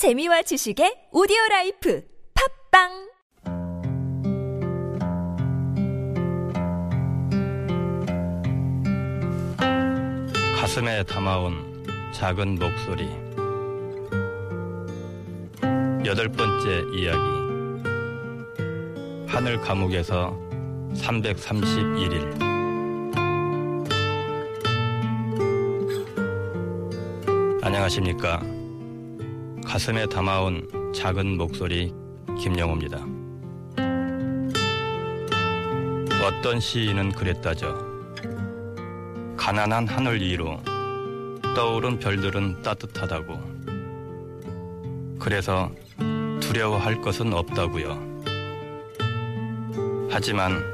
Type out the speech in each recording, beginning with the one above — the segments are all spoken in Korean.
재미와 지식의 오디오 라이프 팝빵! 가슴에 담아온 작은 목소리. 여덟 번째 이야기. 하늘 감옥에서 331일. 안녕하십니까 가슴에 담아온 작은 목소리 김영호입니다 어떤 시인은 그랬다죠 가난한 하늘 위로 떠오른 별들은 따뜻하다고. 그래서 두려워할 것은 없다고요. 하지만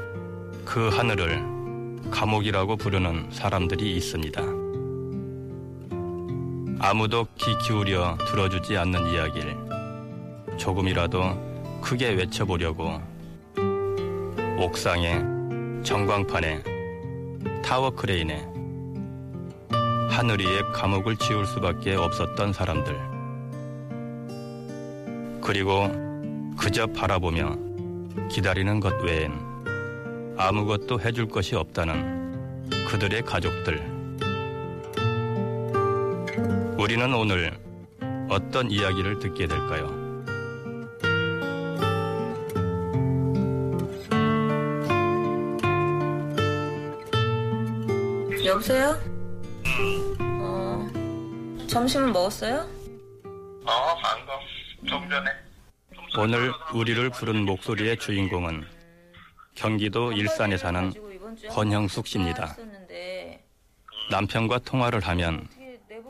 그 하늘을 감옥이라고 부르는 사람들이 있습니다. 아무도 귀 기울여 들어주지 않는 이야기를 조금이라도 크게 외쳐보려고 옥상에 전광판에 타워 크레인에 하늘 위에 감옥을 지울 수밖에 없었던 사람들. 그리고 그저 바라보며 기다리는 것 외엔 아무것도 해줄 것이 없다는 그들의 가족들. 우리는 오늘 어떤 이야기를 듣게 될까요? 여보세요? 어, 점심은 먹었어요? 어, 방금 좀 전에. 좀 오늘 우리를 부른 목소리의 주인공은 경기도 일산에 사는 권형숙 씨입니다. 남편과 통화를 하면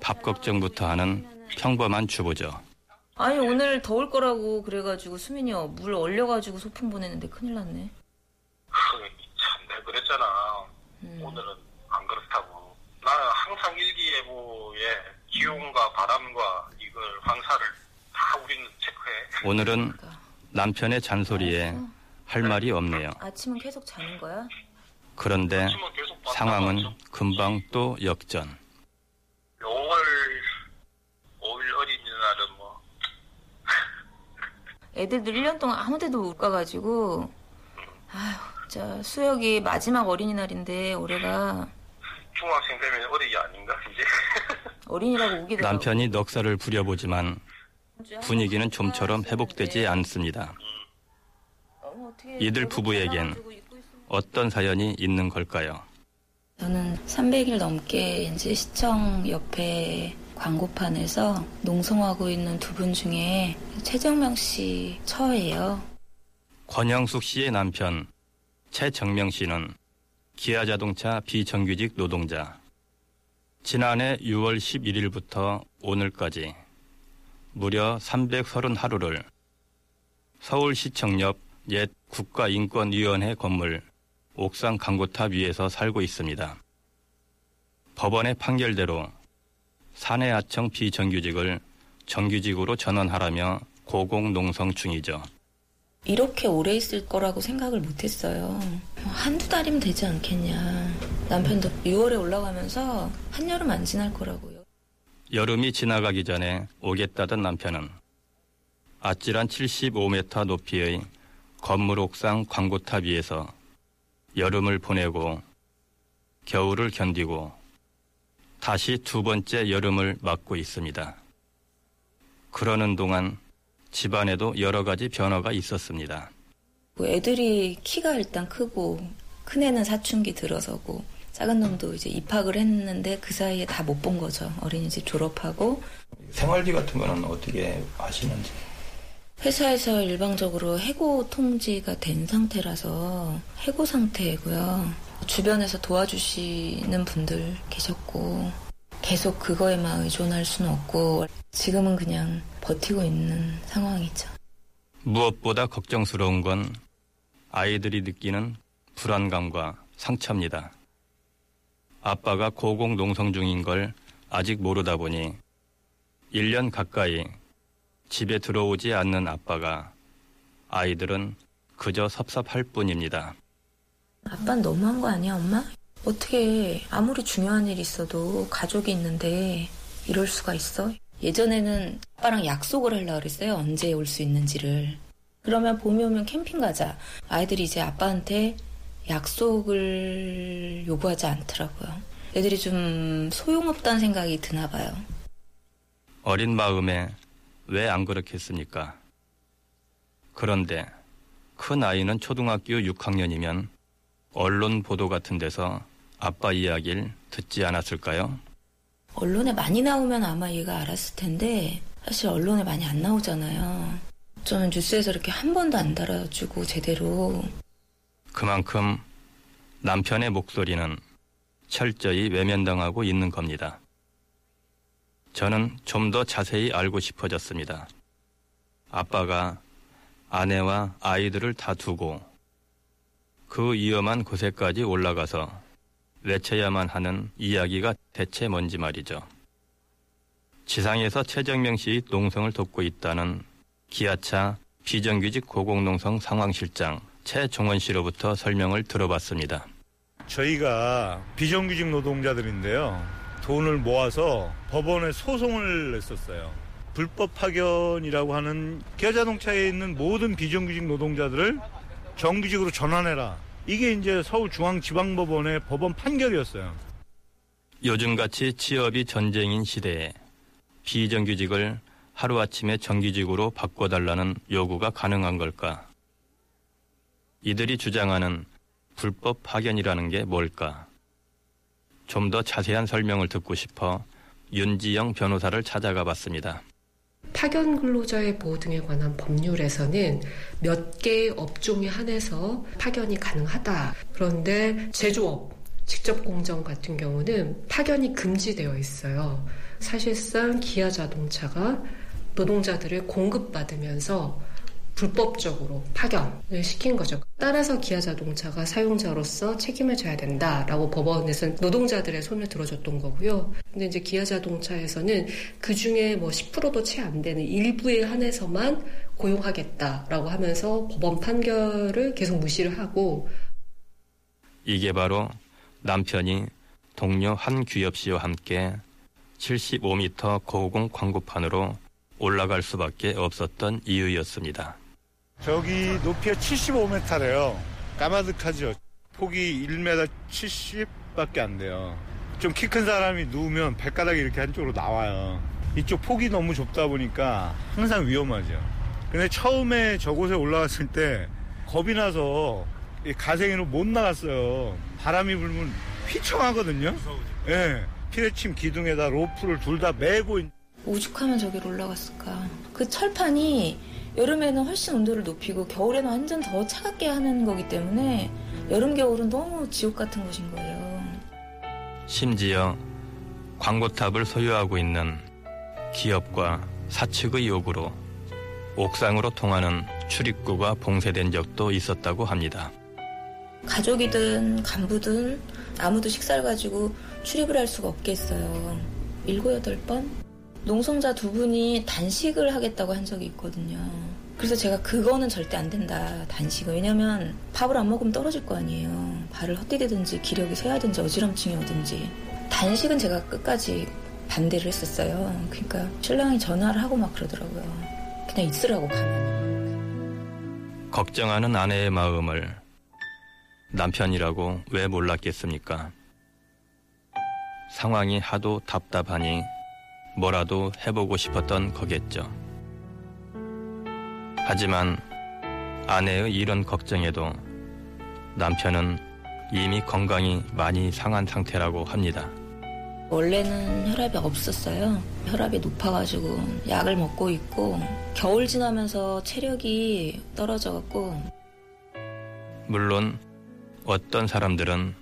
밥 걱정부터 하는 평범한 주부죠. 아니 오늘 더울 거라고 그래가지고 수민이요 물 얼려가지고 소풍 보내는데 큰일 났네. 참, 내가 그랬잖아. 음. 오늘은 안 그렇다고. 나는 항상 일기예보에 기온과 바람과 이걸 황사를 다 우리는 체크해. 오늘은 남편의 잔소리에 할 말이 없네요. 아침은 계속 자는 거야? 그런데 상황은. 금방 또 역전. 5월 5일 어린이날은 뭐 애들도 1년 동안 아무 데도 못 가가지고 아휴 진짜 수혁이 마지막 어린이날인데 올해가 중학생 되면 어린이 아닌가 이제. 어린이라고 우기더라고. 남편이 넉살을 부려보지만 분위기는 좀처럼 회복되지 않습니다. 이들 부부에겐 어떤 사연이 있는 걸까요? 저는 300일 넘게 이제 시청 옆에 광고판에서 농성하고 있는 두 분 중에 최정명 씨 처예요. 권영숙 씨의 남편 최정명 씨는 기아자동차 비정규직 노동자. 지난해 6월 11일부터 오늘까지 무려 330하루를 서울시청 옆 옛 국가인권위원회 건물 옥상 강고탑 위에서 살고 있습니다. 법원의 판결대로 사내하청 비정규직을 정규직으로 전환하라며 고공농성 중이죠. 이렇게 오래 있을 거라고 생각을 못 했어요. 한두 달이면 되지 않겠냐. 남편도 6월에 올라가면서 한여름 안 지날 거라고요. 여름이 지나가기 전에 오겠다던 남편은 아찔한 75m 높이의 건물 옥상 광고탑 위에서 여름을 보내고 겨울을 견디고 다시 두 번째 여름을 맞고 있습니다. 그러는 동안 집안에도 여러 가지 변화가 있었습니다. 뭐 애들이 키가 일단 크고 큰애는 사춘기 들어서고 작은 놈도 이제 입학을 했는데 그 사이에 다 못 본 거죠. 어린이집 졸업하고 생활비 같은 거는 어떻게 하시는지? 회사에서 일방적으로 해고 통지가 된 상태라서 해고 상태고요. 주변에서 도와주시는 분들 계셨고 계속 그거에만 의존할 수는 없고 지금은 그냥 버티고 있는 상황이죠. 무엇보다 걱정스러운 건 아이들이 느끼는 불안감과 상처입니다. 아빠가 고공농성 중인 걸 아직 모르다 보니 1년 가까이 집에 들어오지 않는 아빠가 아이들은 그저 섭섭할 뿐입니다. 아빠는 너무한 거 아니야, 엄마? 어떻게 아무리 중요한 일 있어도 가족이 있는데 이럴 수가 있어? 예전에는 아빠랑 약속을 하려고 그랬어요. 언제 올 수 있는지를. 그러면 봄이 오면 캠핑 가자. 아이들이 이제 아빠한테 약속을 요구하지 않더라고요. 애들이 좀 소용없다는 생각이 드나 봐요. 어린 마음에 왜 안 그렇겠습니까? 그런데 큰 아이는 초등학교 6학년이면 언론 보도 같은 데서 아빠 이야기를 듣지 않았을까요? 언론에 많이 나오면 아마 얘가 알았을 텐데 사실 언론에 많이 안 나오잖아요. 저는 뉴스에서 이렇게 한 번도 안 달아주고 제대로 그만큼 남편의 목소리는 철저히 외면당하고 있는 겁니다. 저는 좀 더 자세히 알고 싶어졌습니다. 아빠가 아내와 아이들을 다 두고 그 위험한 곳에까지 올라가서 외쳐야만 하는 이야기가 대체 뭔지 말이죠. 지상에서 최정명 씨 농성을 돕고 있다는 기아차 비정규직 고공농성 상황실장 최종원 씨로부터 설명을 들어봤습니다. 저희가 비정규직 노동자들인데요. 돈을 모아서 법원에 소송을 냈었어요. 불법 파견이라고 하는 기아자동차에 있는 모든 비정규직 노동자들을 정규직으로 전환해라. 이게 이제 서울중앙지방법원의 법원 판결이었어요. 요즘같이 취업이 전쟁인 시대에 비정규직을 하루아침에 정규직으로 바꿔달라는 요구가 가능한 걸까? 이들이 주장하는 불법 파견이라는 게 뭘까? 좀 더 자세한 설명을 듣고 싶어 윤지영 변호사를 찾아가 봤습니다. 파견 근로자의 보호 등에 관한 법률에서는 몇 개의 업종에 한해서 파견이 가능하다. 그런데 제조업, 직접 공정 같은 경우는 파견이 금지되어 있어요. 사실상 기아 자동차가 노동자들을 공급받으면서 불법적으로 파견을 시킨 거죠. 따라서 기아 자동차가 사용자로서 책임을 져야 된다라고 법원에서 노동자들의 손을 들어줬던 거고요. 근데 이제 기아 자동차에서는 그 중에 뭐 10%도 채 안 되는 일부에 한해서만 고용하겠다라고 하면서 법원 판결을 계속 무시를 하고 이게 바로 남편이 동료 한규엽 씨와 함께 75m 고공 광고판으로 올라갈 수밖에 없었던 이유였습니다. 저기 높이가 75m래요. 까마득하죠. 폭이 1m 70밖에 안 돼요. 좀 키 큰 사람이 누우면 발가락이 이렇게 한쪽으로 나와요. 이쪽 폭이 너무 좁다 보니까 항상 위험하죠. 근데 처음에 저곳에 올라갔을 때 겁이 나서 가생이로 못 나갔어요. 바람이 불면 휘청하거든요. 예. 네, 피레침 기둥에다 로프를 둘 다 매고 오죽하면 저기로 올라갔을까. 그 철판이 여름에는 훨씬 온도를 높이고 겨울에는 완전 더 차갑게 하는 거기 때문에 여름 겨울은 너무 지옥 같은 곳인 거예요. 심지어 광고탑을 소유하고 있는 기업과 사측의 요구로 옥상으로 통하는 출입구가 봉쇄된 적도 있었다고 합니다. 가족이든 간부든 아무도 식사를 가지고 출입을 할 수가 없겠어요. 일곱 여덟 번? 농성자 두 분이 단식을 하겠다고 한 적이 있거든요. 그래서 제가 그거는 절대 안 된다, 단식은. 왜냐면 밥을 안 먹으면 떨어질 거 아니에요. 발을 헛디디든지 기력이 쇠하든지 어지럼증이 오든지. 단식은 제가 끝까지 반대를 했었어요. 그러니까 신랑이 전화를 하고 막 그러더라고요. 그냥 있으라고 가만히. 걱정하는 아내의 마음을 남편이라고 왜 몰랐겠습니까? 상황이 하도 답답하니 뭐라도 해보고 싶었던 거겠죠. 하지만 아내의 이런 걱정에도 남편은 이미 건강이 많이 상한 상태라고 합니다. 원래는 혈압이 없었어요. 혈압이 높아가지고 약을 먹고 있고 겨울 지나면서 체력이 떨어져갖고 물론 어떤 사람들은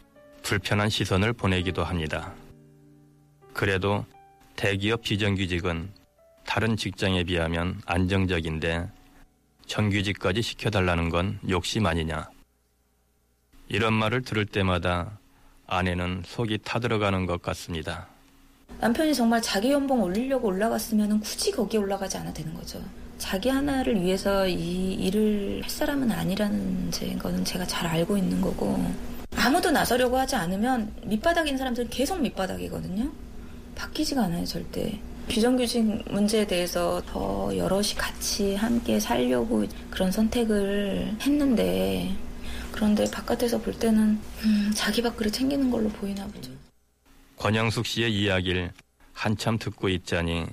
불편한 시선을 보내기도 합니다. 그래도 대기업 비정규직은 다른 직장에 비하면 안정적인데 정규직까지 시켜달라는 건 욕심 아니냐. 이런 말을 들을 때마다 아내는 속이 타들어가는 것 같습니다. 남편이 정말 자기 연봉 올리려고 올라갔으면 굳이 거기에 올라가지 않아도 되는 거죠. 자기 하나를 위해서 이 일을 할 사람은 아니라는 거는 제가 잘 알고 있는 거고 아무도 나서려고 하지 않으면 밑바닥인 사람들은 계속 밑바닥이거든요. 바뀌지가 않아요 절대. 비정규직 문제에 대해서 더 여럿이 같이 함께 살려고 그런 선택을 했는데 그런데 바깥에서 볼 때는 음, 자기 밥그릇 챙기는 걸로 보이나 보죠. 권영숙 씨의 이야기를 한참 듣고 있자니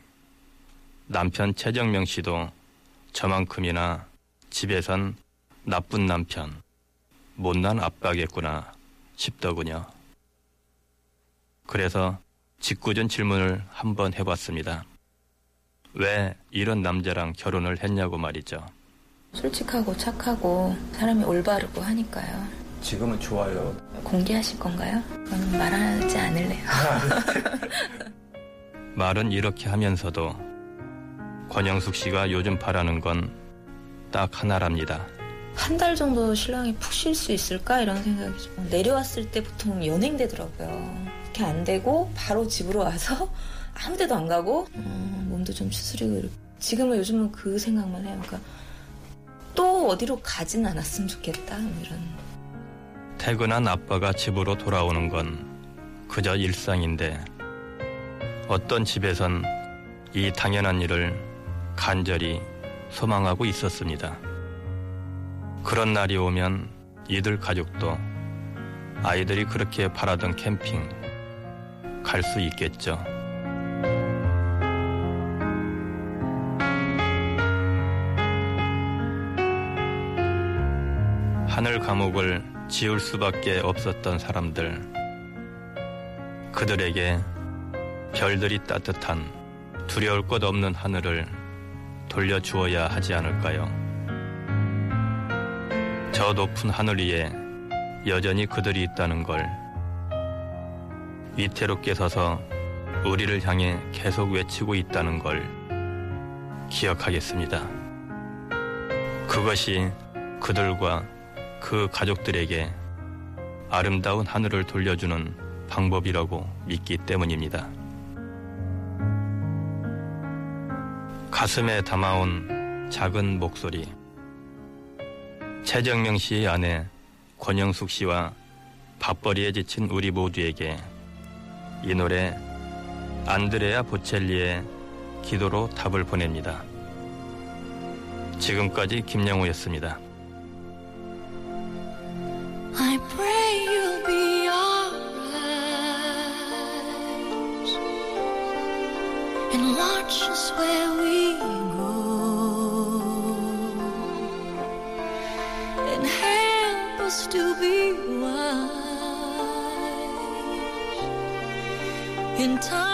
남편 최정명 씨도 저만큼이나 집에선 나쁜 남편, 못난 아빠겠구나 싶더군요. 그래서 짓궂은 질문을 한번 해봤습니다. 왜 이런 남자랑 결혼을 했냐고 말이죠. 솔직하고 착하고 사람이 올바르고 하니까요. 지금은 좋아요. 공개하실 건가요? 저는 말하지 않을래요. 말은 이렇게 하면서도 권영숙 씨가 요즘 바라는 건 딱 하나랍니다. 한 달 정도 신랑이 푹 쉴 수 있을까 이런 생각이 좀 내려왔을 때 보통 연행되더라고요. 이렇게 안 되고 바로 집으로 와서 아무 데도 안 가고 음, 몸도 좀 추스리고 이렇게. 지금은 요즘은 그 생각만 해요. 그러니까 또 어디로 가진 않았으면 좋겠다 뭐 이런. 퇴근한 아빠가 집으로 돌아오는 건 그저 일상인데 어떤 집에선 이 당연한 일을 간절히 소망하고 있었습니다. 그런 날이 오면 이들 가족도 아이들이 그렇게 바라던 캠핑 갈 수 있겠죠. 하늘 감옥을 지울 수밖에 없었던 사람들. 그들에게 별들이 따뜻한 두려울 것 없는 하늘을 돌려주어야 하지 않을까요? 저 높은 하늘 위에 여전히 그들이 있다는 걸 위태롭게 서서 우리를 향해 계속 외치고 있다는 걸 기억하겠습니다. 그것이 그들과 그 가족들에게 아름다운 하늘을 돌려주는 방법이라고 믿기 때문입니다. 가슴에 담아온 작은 목소리. 최정명 씨의 아내 권영숙 씨와 밥벌이에 지친 우리 모두에게 이 노래 안드레아 보첼리의 기도로 답을 보냅니다. 지금까지 김영우였습니다. Watch us where we in time.